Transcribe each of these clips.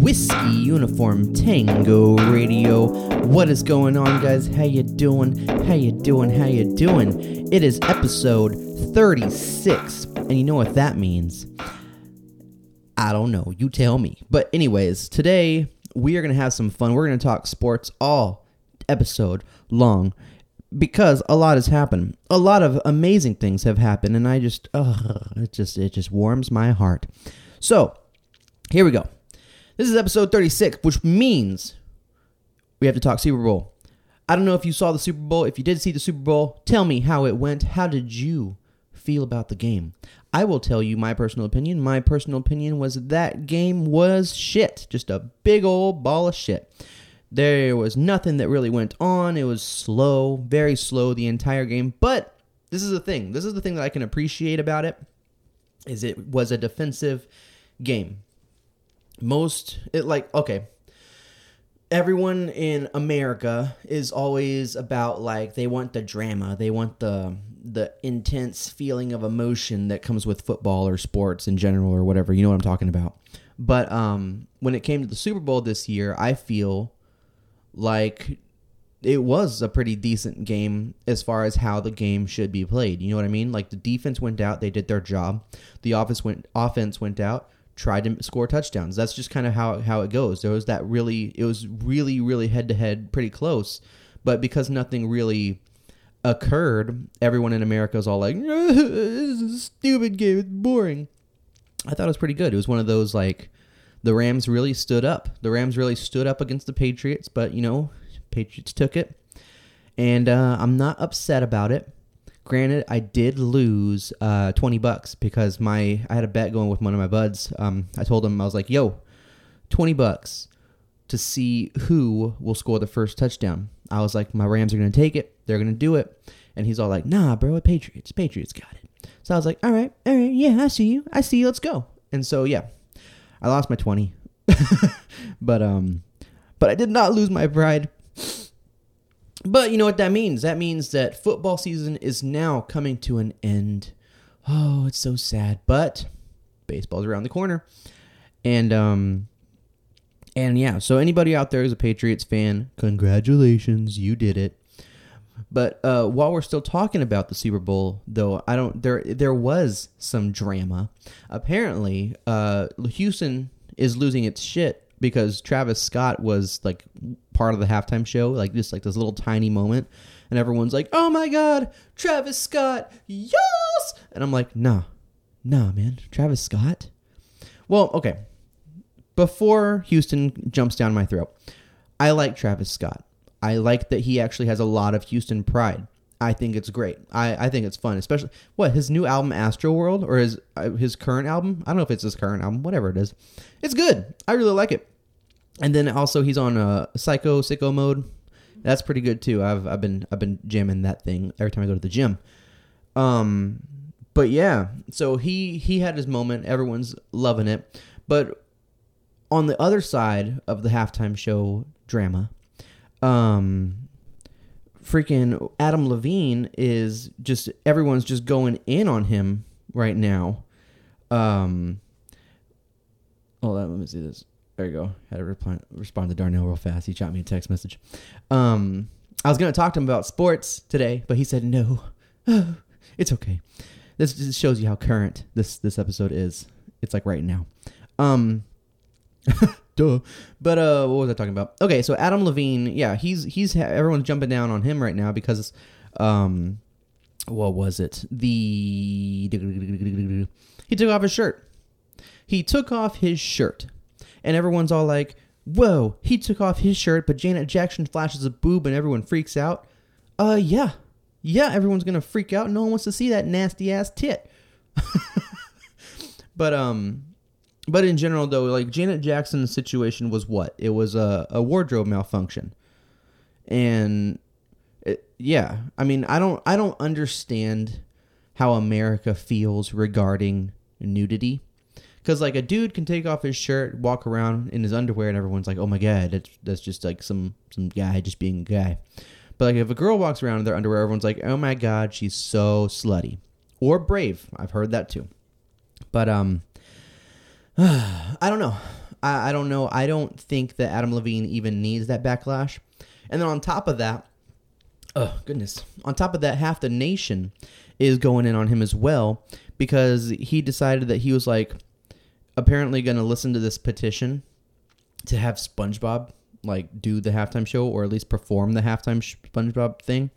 Whiskey Uniform Tango Radio. What is going on, guys? How you doing? How you doing? How you doing? It is episode 36, and you know what that means? I don't know. You tell me. But anyways, today we are going to have some fun. We're going to talk sports all episode long because a lot has happened. A lot of amazing things have happened and I just ugh, it just it just warms my heart. So, here we go. This is episode 36, which means we have to talk Super Bowl. I don't know if you saw the Super Bowl. If you did see the Super Bowl, tell me how it went. How did you feel about the game? I will tell you my personal opinion. My personal opinion was that game was shit. Just a big old ball of shit. There was nothing that really went on. It was slow, very slow the entire game. But this is the thing. This is the thing that I can appreciate about it is it was a defensive game most it like okay everyone in america is always about like they want the drama. They want the the intense feeling of emotion that comes with football or sports in general or whatever. You know what i'm talking about. But um when it came to the super bowl this year i feel like it was a pretty decent game as far as how the game should be played. You know what i mean? Like the defense went out. They did their job. The office went offense went out tried to score touchdowns. That's just kind of how how it goes. There was that really it was really really head to head pretty close, but because nothing really occurred, everyone in America was all like, "This is a stupid game. It's boring." I thought it was pretty good. It was one of those like the Rams really stood up. The Rams really stood up against the Patriots, but you know, Patriots took it, and uh, I'm not upset about it. Granted, I did lose uh, twenty bucks because my I had a bet going with one of my buds. Um, I told him I was like, "Yo, twenty bucks to see who will score the first touchdown." I was like, "My Rams are going to take it. They're going to do it." And he's all like, "Nah, bro, Patriots. Patriots got it." So I was like, "All right, all right, yeah, I see you. I see you. Let's go." And so yeah, I lost my twenty, but um, but I did not lose my pride. But you know what that means? That means that football season is now coming to an end. Oh, it's so sad, but baseball's around the corner. And um and yeah, so anybody out there who's a Patriots fan, congratulations, you did it. But uh, while we're still talking about the Super Bowl, though, I don't there there was some drama. Apparently, uh, Houston is losing its shit because Travis Scott was like part of the halftime show, like just like this little tiny moment, and everyone's like, "Oh my God, Travis Scott, yes!" And I'm like, "Nah, nah, man, Travis Scott." Well, okay. Before Houston jumps down my throat, I like Travis Scott. I like that he actually has a lot of Houston pride. I think it's great. I, I think it's fun, especially what his new album Astro World or his uh, his current album. I don't know if it's his current album, whatever it is. It's good. I really like it. And then also he's on uh, Psycho Sicko mode. That's pretty good too. I've I've been I've been jamming that thing every time I go to the gym. Um, but yeah, so he he had his moment. Everyone's loving it. But on the other side of the halftime show drama, um, freaking Adam Levine is just everyone's just going in on him right now. Um, hold on, let me see this. There you go. Had to reply, respond to Darnell real fast. He shot me a text message. Um, I was gonna talk to him about sports today, but he said no. it's okay. This just shows you how current this this episode is. It's like right now. Um, duh. But uh, what was I talking about? Okay, so Adam Levine, yeah, he's he's everyone's jumping down on him right now because, um, what was it? The he took off his shirt. He took off his shirt, and everyone's all like, "Whoa!" He took off his shirt, but Janet Jackson flashes a boob, and everyone freaks out. Uh, yeah, yeah, everyone's gonna freak out. No one wants to see that nasty ass tit. but um, but in general, though, like Janet Jackson's situation was what? It was a, a wardrobe malfunction, and it, yeah, I mean, I don't, I don't understand how America feels regarding nudity, Because like a dude can take off his shirt, walk around in his underwear, and everyone's like, "Oh my god, that's that's just like some some guy just being a guy." But like if a girl walks around in their underwear, everyone's like, "Oh my god, she's so slutty," or brave. I've heard that too. But um, I don't know. I, I don't know. I don't think that Adam Levine even needs that backlash. And then on top of that, oh goodness, on top of that, half the nation is going in on him as well because he decided that he was like apparently going to listen to this petition to have SpongeBob like do the halftime show or at least perform the halftime SpongeBob thing,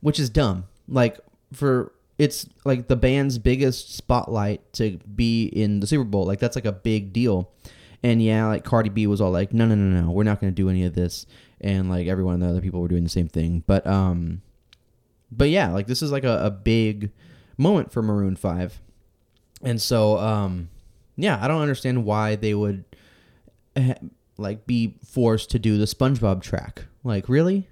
which is dumb. Like for it's like the band's biggest spotlight to be in the Super Bowl. Like that's like a big deal. And yeah, like Cardi B was all like, "No, no, no, no, we're not going to do any of this." And like everyone and the other people were doing the same thing. But um but yeah, like this is like a, a big moment for Maroon 5. And so um yeah, I don't understand why they would like be forced to do the SpongeBob track. Like, really?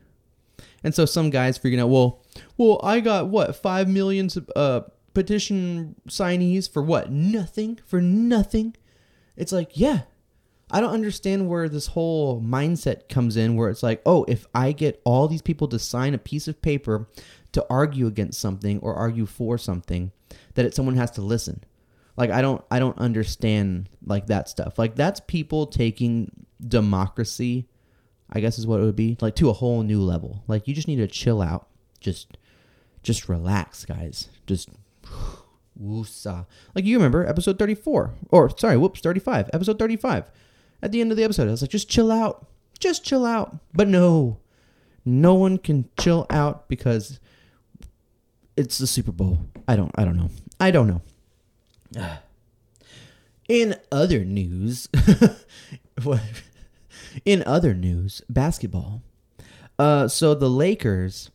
And so some guys freaking out, well, well, I got what five million uh, petition signees for what? Nothing for nothing. It's like, yeah, I don't understand where this whole mindset comes in, where it's like, oh, if I get all these people to sign a piece of paper to argue against something or argue for something, that it, someone has to listen. Like I don't, I don't understand like that stuff. Like that's people taking democracy, I guess is what it would be, like to a whole new level. Like you just need to chill out. Just just relax, guys. Just woosah. Like you remember episode 34 or sorry, whoops, 35. Episode 35. At the end of the episode, I was like just chill out. Just chill out. But no. No one can chill out because it's the Super Bowl. I don't I don't know. I don't know. In other news, in other news, basketball. Uh, so the Lakers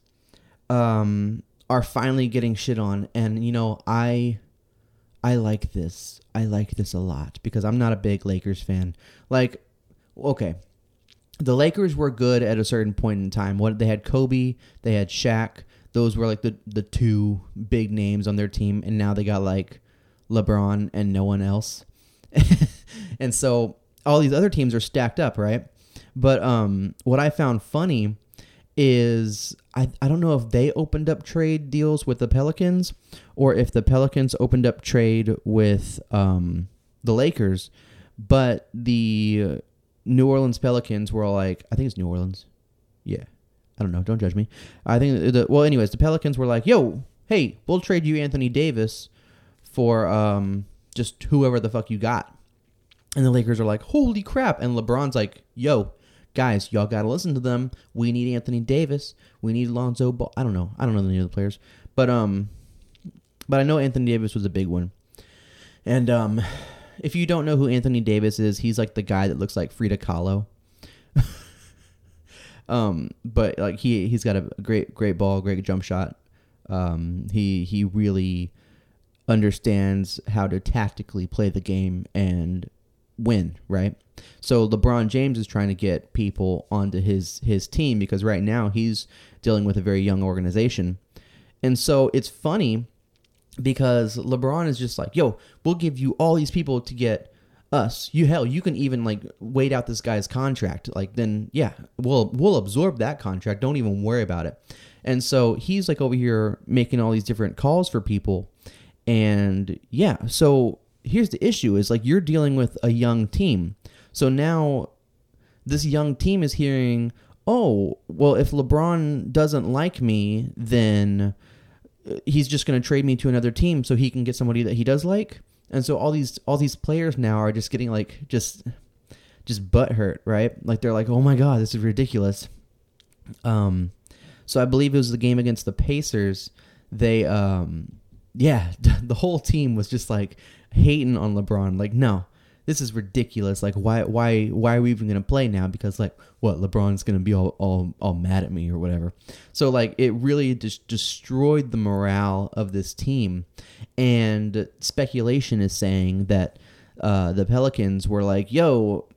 um, are finally getting shit on, and you know I I like this. I like this a lot because I'm not a big Lakers fan. Like, okay, the Lakers were good at a certain point in time. What they had Kobe, they had Shaq. Those were like the the two big names on their team, and now they got like LeBron and no one else. and so all these other teams are stacked up, right? But um, what I found funny is I, I don't know if they opened up trade deals with the Pelicans or if the Pelicans opened up trade with um, the Lakers, but the New Orleans Pelicans were like, I think it's New Orleans. Yeah. I don't know. Don't judge me. I think the well, anyways, the Pelicans were like, "Yo, hey, we'll trade you Anthony Davis for um, just whoever the fuck you got." And the Lakers are like, holy crap. And LeBron's like, yo, guys, y'all got to listen to them. We need Anthony Davis. We need Lonzo Ball. I don't know. I don't know any of the players. But, um, but I know Anthony Davis was a big one. And, um, if you don't know who Anthony Davis is, he's like the guy that looks like Frida Kahlo. um, but like he he's got a great great ball, great jump shot. Um, he he really understands how to tactically play the game and win, right? So LeBron James is trying to get people onto his his team because right now he's dealing with a very young organization. And so it's funny because LeBron is just like, "Yo, we'll give you all these people to get us. You hell, you can even like wait out this guy's contract. Like then yeah, we'll we'll absorb that contract. Don't even worry about it." And so he's like over here making all these different calls for people. And yeah, so here's the issue is like you're dealing with a young team. So now this young team is hearing, "Oh, well if LeBron doesn't like me, then uh, he's just going to trade me to another team so he can get somebody that he does like." And so all these all these players now are just getting like just just butt hurt, right? Like they're like, "Oh my god, this is ridiculous." Um so I believe it was the game against the Pacers. They um yeah, the whole team was just like hating on LeBron. Like, no, this is ridiculous. Like, why, why, why are we even gonna play now? Because like, what LeBron's gonna be all, all, all mad at me or whatever. So like, it really just destroyed the morale of this team. And speculation is saying that uh, the Pelicans were like, "Yo,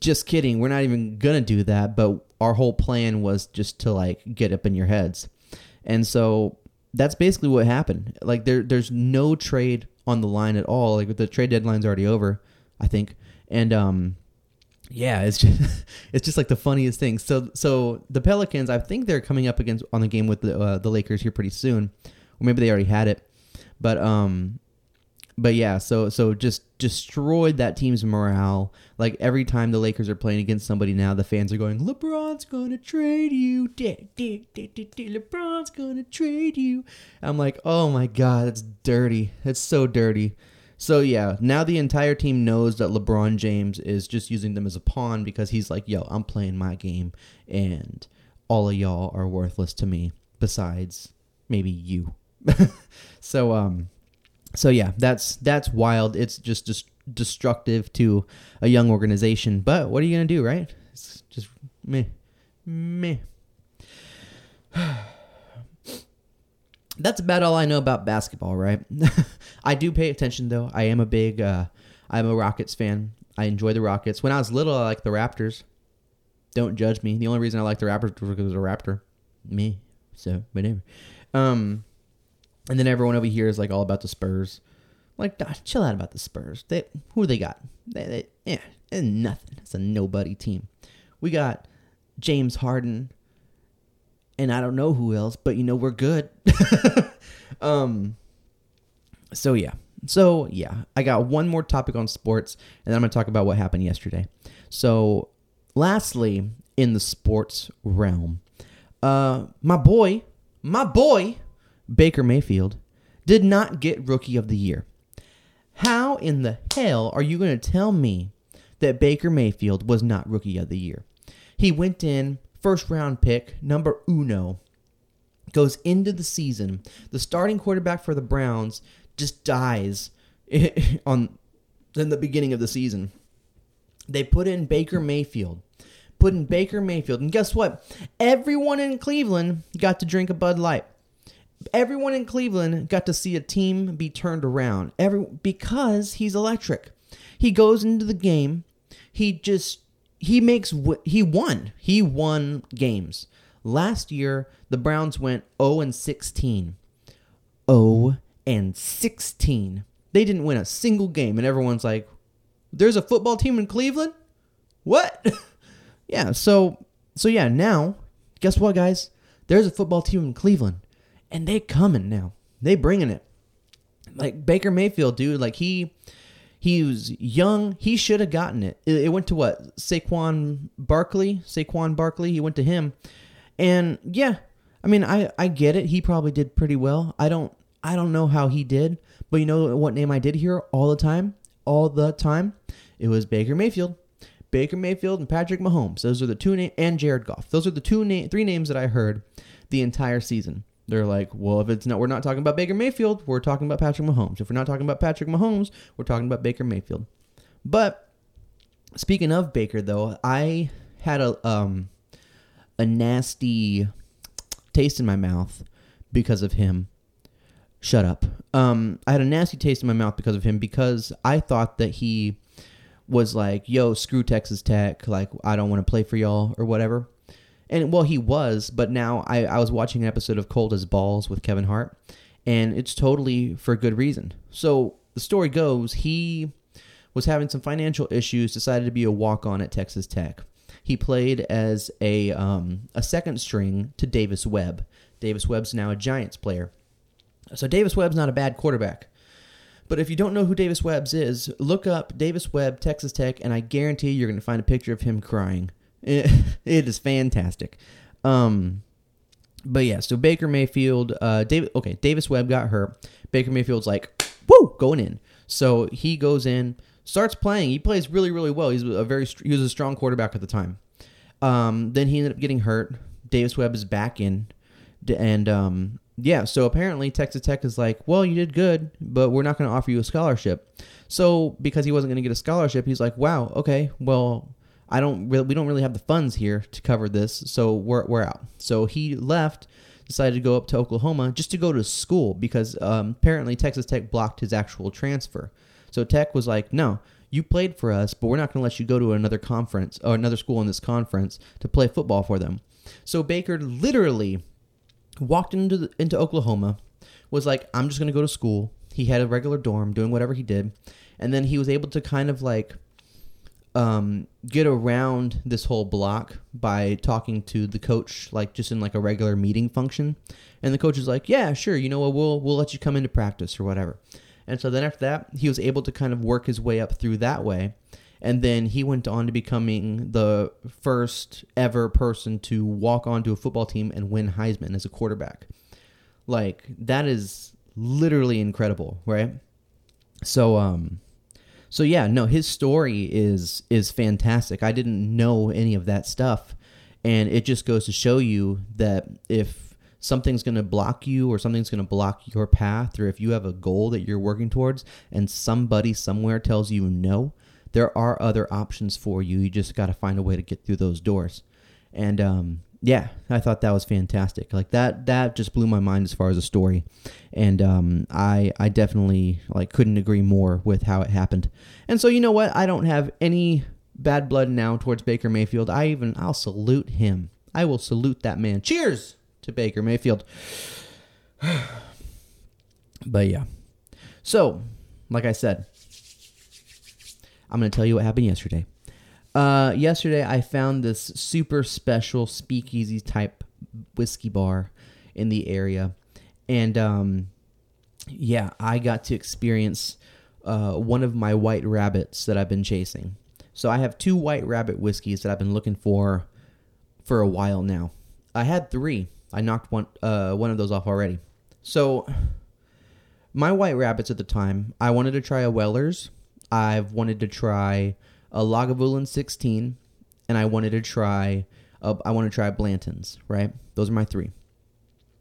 just kidding. We're not even gonna do that." But our whole plan was just to like get up in your heads. And so that's basically what happened. Like there, there's no trade on the line at all. Like the trade deadline's already over, I think, and um, yeah, it's just it's just like the funniest thing. So so the Pelicans, I think they're coming up against on the game with the uh, the Lakers here pretty soon, or maybe they already had it, but um, but yeah, so so just destroyed that team's morale. Like every time the Lakers are playing against somebody now, the fans are going, "LeBron's gonna trade you, LeBron's gonna trade you." I'm like, "Oh my god, that's dirty. That's so dirty." So yeah, now the entire team knows that LeBron James is just using them as a pawn because he's like, "Yo, I'm playing my game, and all of y'all are worthless to me. Besides, maybe you." so um so yeah, that's that's wild. It's just just destructive to a young organization. But what are you gonna do, right? It's just meh, meh. that's about all I know about basketball, right? I do pay attention though. I am a big, uh, I'm a Rockets fan. I enjoy the Rockets. When I was little, I liked the Raptors. Don't judge me. The only reason I liked the Raptors was because was a Raptor. Me. So, whatever. Um, and then everyone over here is like all about the Spurs. Like, chill out about the Spurs. They who they got? They, they yeah, nothing. It's a nobody team. We got James Harden, and I don't know who else, but you know we're good. um. So yeah. So yeah, I got one more topic on sports, and then I'm gonna talk about what happened yesterday. So, lastly, in the sports realm, uh, my boy, my boy, Baker Mayfield did not get Rookie of the Year. How in the hell are you going to tell me that Baker Mayfield was not Rookie of the Year? He went in, first round pick, number uno, goes into the season. The starting quarterback for the Browns just dies on in the beginning of the season. They put in Baker Mayfield. Put in Baker Mayfield. And guess what? Everyone in Cleveland got to drink a Bud Light everyone in Cleveland got to see a team be turned around. Every because he's electric. He goes into the game. He just he makes he won. He won games. Last year the Browns went 0 and 16. 0 and 16. They didn't win a single game and everyone's like there's a football team in Cleveland? What? yeah, so so yeah, now guess what guys? There's a football team in Cleveland and they coming now. They bringing it. Like Baker Mayfield, dude. Like he he was young. He should have gotten it. it. It went to what Saquon Barkley. Saquon Barkley. He went to him, and yeah. I mean, I I get it. He probably did pretty well. I don't I don't know how he did, but you know what name I did hear all the time, all the time. It was Baker Mayfield. Baker Mayfield and Patrick Mahomes. Those are the two names, and Jared Goff. Those are the two na- three names that I heard the entire season. They're like, well, if it's not, we're not talking about Baker Mayfield, we're talking about Patrick Mahomes. If we're not talking about Patrick Mahomes, we're talking about Baker Mayfield. But speaking of Baker, though, I had a um a nasty taste in my mouth because of him. Shut up. Um, I had a nasty taste in my mouth because of him because I thought that he was like, "Yo, screw Texas Tech. Like, I don't want to play for y'all or whatever." And well, he was, but now I, I was watching an episode of Cold as Balls with Kevin Hart, and it's totally for good reason. So the story goes he was having some financial issues, decided to be a walk on at Texas Tech. He played as a um, a second string to Davis Webb. Davis Webb's now a Giants player. So Davis Webb's not a bad quarterback. But if you don't know who Davis Webb's is, look up Davis Webb, Texas Tech, and I guarantee you're going to find a picture of him crying. It, it is fantastic. Um, but yeah, so Baker Mayfield, uh, David, okay, Davis Webb got hurt. Baker Mayfield's like, woo, going in. So he goes in, starts playing. He plays really, really well. He's a very, he was a strong quarterback at the time. Um, then he ended up getting hurt. Davis Webb is back in, and um, yeah. So apparently Texas Tech is like, well, you did good, but we're not going to offer you a scholarship. So because he wasn't going to get a scholarship, he's like, wow, okay, well, I don't really, we don't really have the funds here to cover this, so we're, we're out. So he left, decided to go up to Oklahoma just to go to school because um, apparently Texas Tech blocked his actual transfer. So Tech was like, no, you played for us, but we're not going to let you go to another conference or another school in this conference to play football for them. So Baker literally walked into the, into Oklahoma, was like, I'm just going to go to school. he had a regular dorm doing whatever he did, and then he was able to kind of like um, get around this whole block by talking to the coach, like just in like a regular meeting function. And the coach is like, "Yeah, sure. You know what? We'll we'll let you come into practice or whatever." And so then after that, he was able to kind of work his way up through that way. And then he went on to becoming the first ever person to walk onto a football team and win Heisman as a quarterback. Like that is literally incredible, right? So um so yeah, no, his story is is fantastic. I didn't know any of that stuff, and it just goes to show you that if something's going to block you or something's going to block your path or if you have a goal that you're working towards and somebody somewhere tells you no, there are other options for you. You just got to find a way to get through those doors. And um yeah, I thought that was fantastic. Like that that just blew my mind as far as a story. And um I I definitely like couldn't agree more with how it happened. And so you know what? I don't have any bad blood now towards Baker Mayfield. I even I'll salute him. I will salute that man. Cheers to Baker Mayfield. but yeah. So, like I said, I'm to tell you what happened yesterday. Uh, yesterday, I found this super special speakeasy type whiskey bar in the area, and um, yeah, I got to experience uh, one of my white rabbits that I've been chasing. So I have two white rabbit whiskeys that I've been looking for for a while now. I had three. I knocked one uh, one of those off already. So my white rabbits at the time, I wanted to try a Weller's. I've wanted to try a Lagavulin 16, and I wanted to try uh, I want to try Blanton's, right? Those are my three.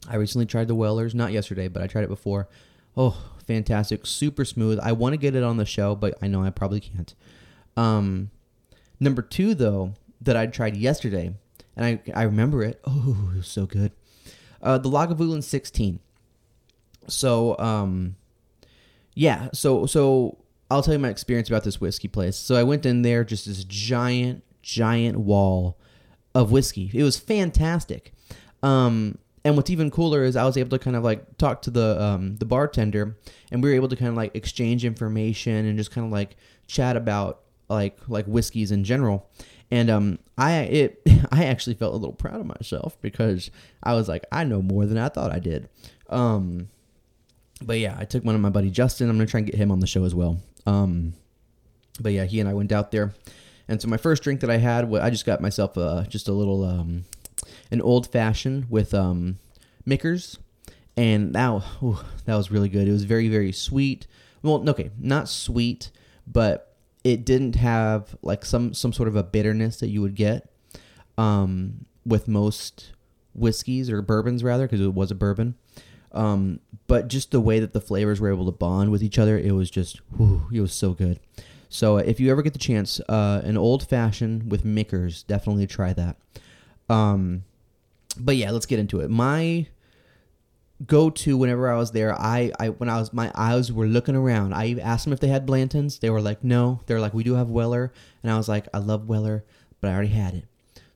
I recently tried the Wellers, not yesterday, but I tried it before. Oh, fantastic, super smooth. I want to get it on the show, but I know I probably can't. Um, number two, though, that I tried yesterday, and I I remember it. Oh, it was so good. Uh, the Lagavulin 16. So, um, yeah, so so I'll tell you my experience about this whiskey place. So I went in there, just this giant, giant wall of whiskey. It was fantastic. Um, and what's even cooler is I was able to kind of like talk to the um, the bartender, and we were able to kind of like exchange information and just kind of like chat about like like whiskeys in general. And um, I it I actually felt a little proud of myself because I was like I know more than I thought I did. Um, but yeah, I took one of my buddy Justin. I'm gonna try and get him on the show as well. Um, but yeah, he and I went out there, and so my first drink that I had, I just got myself a just a little um, an old fashioned with um, Michter's, and that that was really good. It was very very sweet. Well, okay, not sweet, but it didn't have like some some sort of a bitterness that you would get um, with most whiskeys or bourbons rather, because it was a bourbon. Um, but just the way that the flavors were able to bond with each other, it was just, whew, it was so good. So uh, if you ever get the chance, uh, an old fashioned with Michter's, definitely try that. Um, but yeah, let's get into it. My go to whenever I was there, I, I when I was my eyes were looking around. I asked them if they had Blantons. They were like, no. They're like, we do have Weller, and I was like, I love Weller, but I already had it.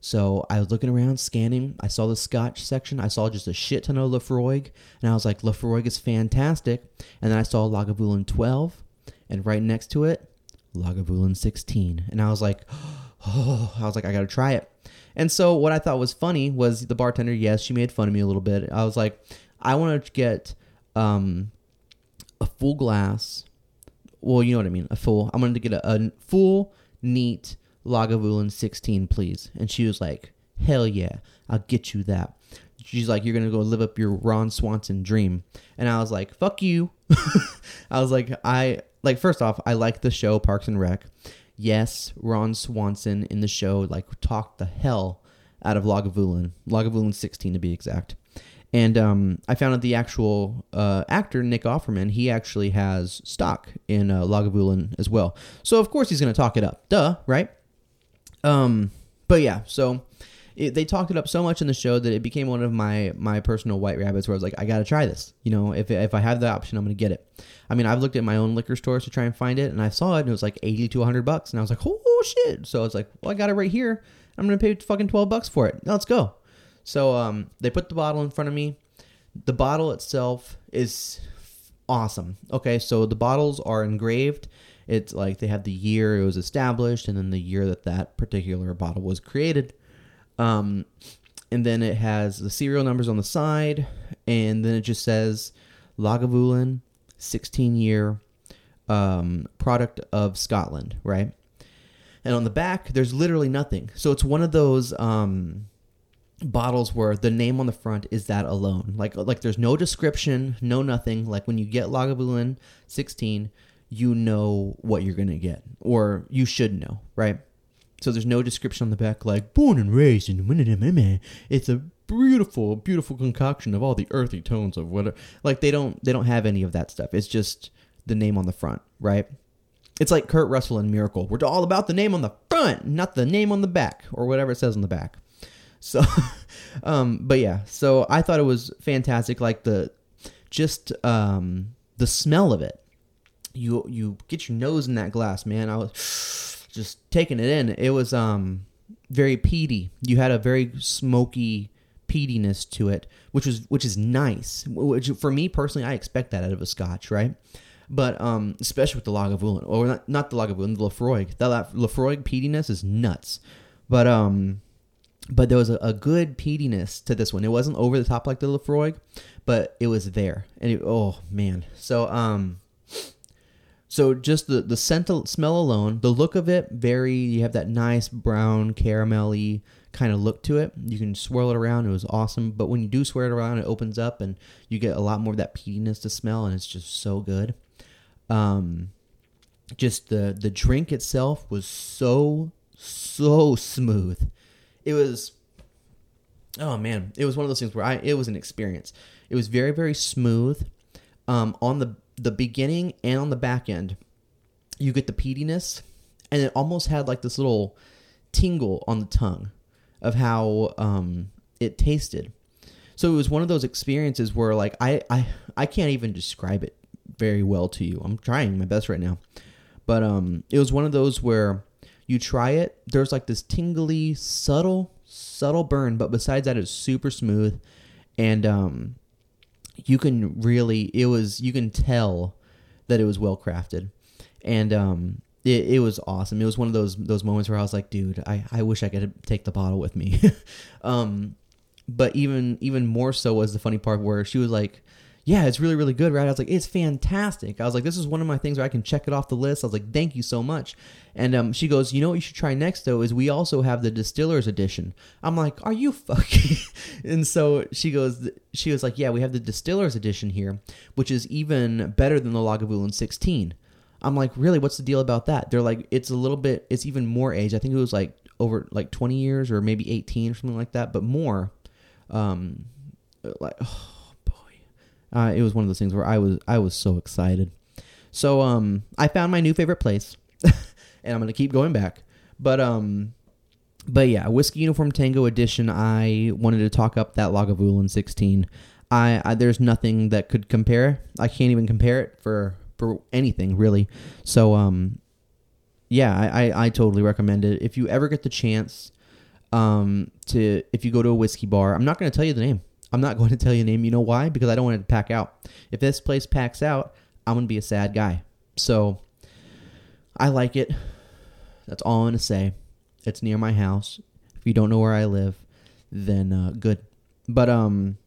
So I was looking around, scanning. I saw the Scotch section. I saw just a shit ton of Laphroaig, and I was like, Laphroaig is fantastic. And then I saw Lagavulin 12, and right next to it, Lagavulin 16. And I was like, oh, I was like, I gotta try it. And so what I thought was funny was the bartender. Yes, she made fun of me a little bit. I was like, I want to get um, a full glass. Well, you know what I mean. A full. I wanted to get a, a full, neat Lagavulin 16, please. And she was like, hell yeah, I'll get you that. She's like, you're going to go live up your Ron Swanson dream. And I was like, fuck you. I was like, I, like, first off, I like the show Parks and Rec. Yes, Ron Swanson in the show, like, talked the hell out of Lagavulin, Lagavulin 16 to be exact. And um, I found out the actual uh, actor, Nick Offerman, he actually has stock in uh, Lagavulin as well. So, of course, he's going to talk it up. Duh, right? Um, but yeah, so it, they talked it up so much in the show that it became one of my my personal white rabbits where I was like, I gotta try this. You know, if if I have the option, I'm gonna get it. I mean, I've looked at my own liquor stores to try and find it, and I saw it, and it was like eighty to hundred bucks, and I was like, oh shit! So I was like, well, I got it right here. I'm gonna pay fucking twelve bucks for it. Let's go. So um, they put the bottle in front of me. The bottle itself is awesome. Okay, so the bottles are engraved. It's like they have the year it was established and then the year that that particular bottle was created. Um, and then it has the serial numbers on the side, and then it just says Lagavulin, 16 year um, product of Scotland, right? And on the back, there's literally nothing. So it's one of those um, bottles where the name on the front is that alone. Like like there's no description, no nothing. Like when you get Lagavulin 16, you know what you're gonna get, or you should know, right? So there's no description on the back like born and raised in it's a beautiful, beautiful concoction of all the earthy tones of whatever. Like they don't they don't have any of that stuff. It's just the name on the front, right? It's like Kurt Russell and Miracle. We're all about the name on the front, not the name on the back or whatever it says on the back. So, um, but yeah, so I thought it was fantastic. Like the just um, the smell of it. You you get your nose in that glass, man. I was just taking it in. It was um very peaty. You had a very smoky peatiness to it, which was which is nice. Which for me personally, I expect that out of a Scotch, right? But um, especially with the Lagavulin, or not, not the Lagavulin, the Laphroaig. That Laphroaig peatiness is nuts. But um, but there was a, a, good peatiness to this one. It wasn't over the top like the Laphroaig, but it was there. And it, oh man, so um, so just the the scent smell alone, the look of it, very you have that nice brown caramelly kind of look to it. You can swirl it around; it was awesome. But when you do swirl it around, it opens up and you get a lot more of that peatiness to smell, and it's just so good. Um, just the the drink itself was so so smooth. It was oh man, it was one of those things where I it was an experience. It was very very smooth. Um, on the the beginning and on the back end, you get the peatiness, and it almost had like this little tingle on the tongue of how um, it tasted. So it was one of those experiences where like I, I I can't even describe it very well to you. I'm trying my best right now. But um it was one of those where you try it, there's like this tingly, subtle, subtle burn, but besides that it's super smooth and um you can really it was you can tell that it was well crafted. And um it, it was awesome. It was one of those those moments where i was like dude i, I wish i could take the bottle with me. Um but even even more so was the funny part where she was like yeah, it's really, really good, right? I was like, it's fantastic. I was like, this is one of my things where I can check it off the list. I was like, thank you so much. And um, she goes, you know what you should try next though is we also have the distillers edition. I'm like, are you fucking? and so she goes, she was like, yeah, we have the distillers edition here, which is even better than the Lagavulin 16. I'm like, really? What's the deal about that? They're like, it's a little bit, it's even more age. I think it was like over like 20 years or maybe 18 or something like that, but more. Um, like. Oh, uh, it was one of those things where I was I was so excited. So um, I found my new favorite place, and I'm gonna keep going back. But um, but yeah, whiskey uniform tango edition. I wanted to talk up that Lagavulin 16. I, I there's nothing that could compare. I can't even compare it for for anything really. So um, yeah, I, I, I totally recommend it. If you ever get the chance, um, to if you go to a whiskey bar, I'm not gonna tell you the name. I'm not going to tell you a name. You know why? Because I don't want it to pack out. If this place packs out, I'm going to be a sad guy. So I like it. That's all I'm going to say. It's near my house. If you don't know where I live, then uh, good. But um,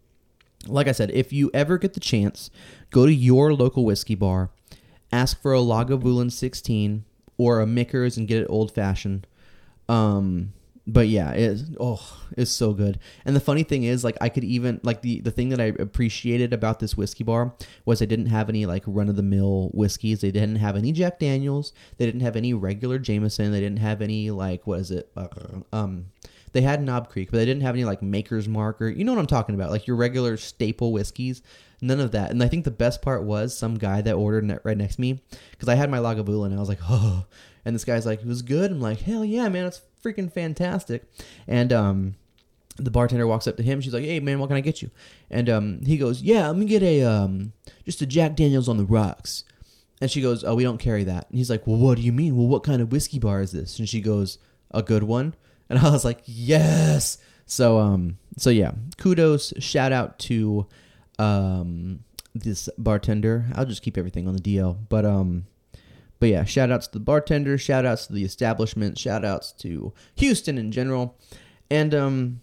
like I said, if you ever get the chance, go to your local whiskey bar, ask for a Lagavulin 16 or a Michter's and get it old fashioned. Um, but yeah, it's oh, it's so good. And the funny thing is, like, I could even like the the thing that I appreciated about this whiskey bar was I didn't have any like run of the mill whiskeys. They didn't have any Jack Daniels. They didn't have any regular Jameson. They didn't have any like what is it? Uh, um, they had Knob Creek, but they didn't have any like Maker's Mark or you know what I'm talking about, like your regular staple whiskeys. None of that. And I think the best part was some guy that ordered right next to me because I had my Lagavulin and I was like, oh. And this guy's like, it was good. I'm like, hell yeah, man, it's freaking fantastic. And um, the bartender walks up to him. She's like, "Hey, man, what can I get you?" And um, he goes, "Yeah, let me get a um, just a Jack Daniel's on the rocks." And she goes, "Oh, we don't carry that." And he's like, "Well, what do you mean? Well, what kind of whiskey bar is this?" And she goes, "A good one." And I was like, "Yes." So um, so yeah, kudos, shout out to um, this bartender. I'll just keep everything on the DL. But um but yeah, shout outs to the bartender, shout outs to the establishment, shout outs to Houston in general. And um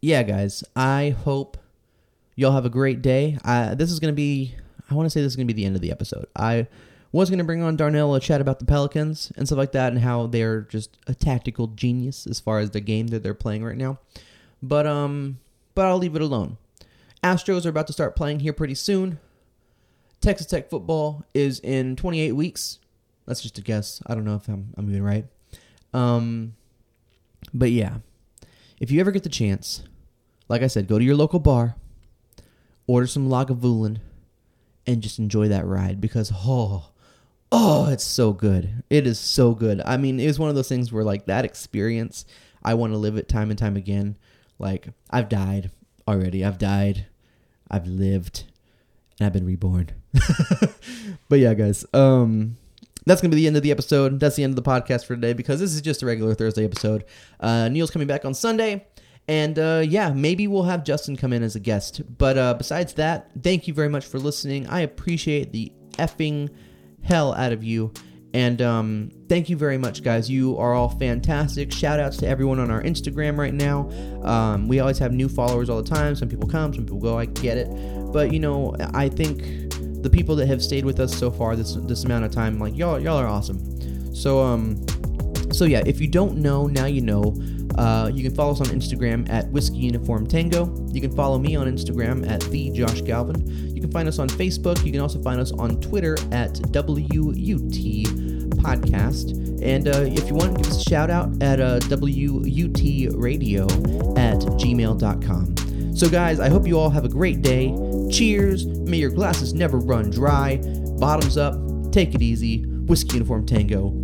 yeah, guys, I hope y'all have a great day. This is going to be I want to say this is going to be the end of the episode. I was going to bring on Darnell a chat about the Pelicans and stuff like that and how they're just a tactical genius as far as the game that they're playing right now. But um but I'll leave it alone. Astros are about to start playing here pretty soon. Texas Tech football is in 28 weeks. That's just a guess. I don't know if I'm I'm even right. Um but yeah. If you ever get the chance, like I said, go to your local bar, order some Lagavulin, and just enjoy that ride because oh oh it's so good. It is so good. I mean, it was one of those things where like that experience I want to live it time and time again. Like I've died already. I've died. I've lived and I've been reborn. but yeah, guys. Um that's gonna be the end of the episode. That's the end of the podcast for today because this is just a regular Thursday episode. Uh, Neil's coming back on Sunday, and uh, yeah, maybe we'll have Justin come in as a guest. But uh, besides that, thank you very much for listening. I appreciate the effing hell out of you. And um, thank you very much, guys. You are all fantastic. Shout outs to everyone on our Instagram right now. Um, we always have new followers all the time. Some people come, some people go. I get it. But, you know, I think the people that have stayed with us so far this this amount of time, like y'all, y'all are awesome. So, um, so yeah, if you don't know, now you know. Uh, you can follow us on Instagram at Whiskey Uniform Tango. You can follow me on Instagram at the Josh Galvin. You can find us on Facebook. You can also find us on Twitter at WUT Podcast. And uh, if you want, give us a shout out at uh, WUT Radio at gmail.com. So, guys, I hope you all have a great day. Cheers. May your glasses never run dry. Bottoms up. Take it easy. Whiskey Uniform Tango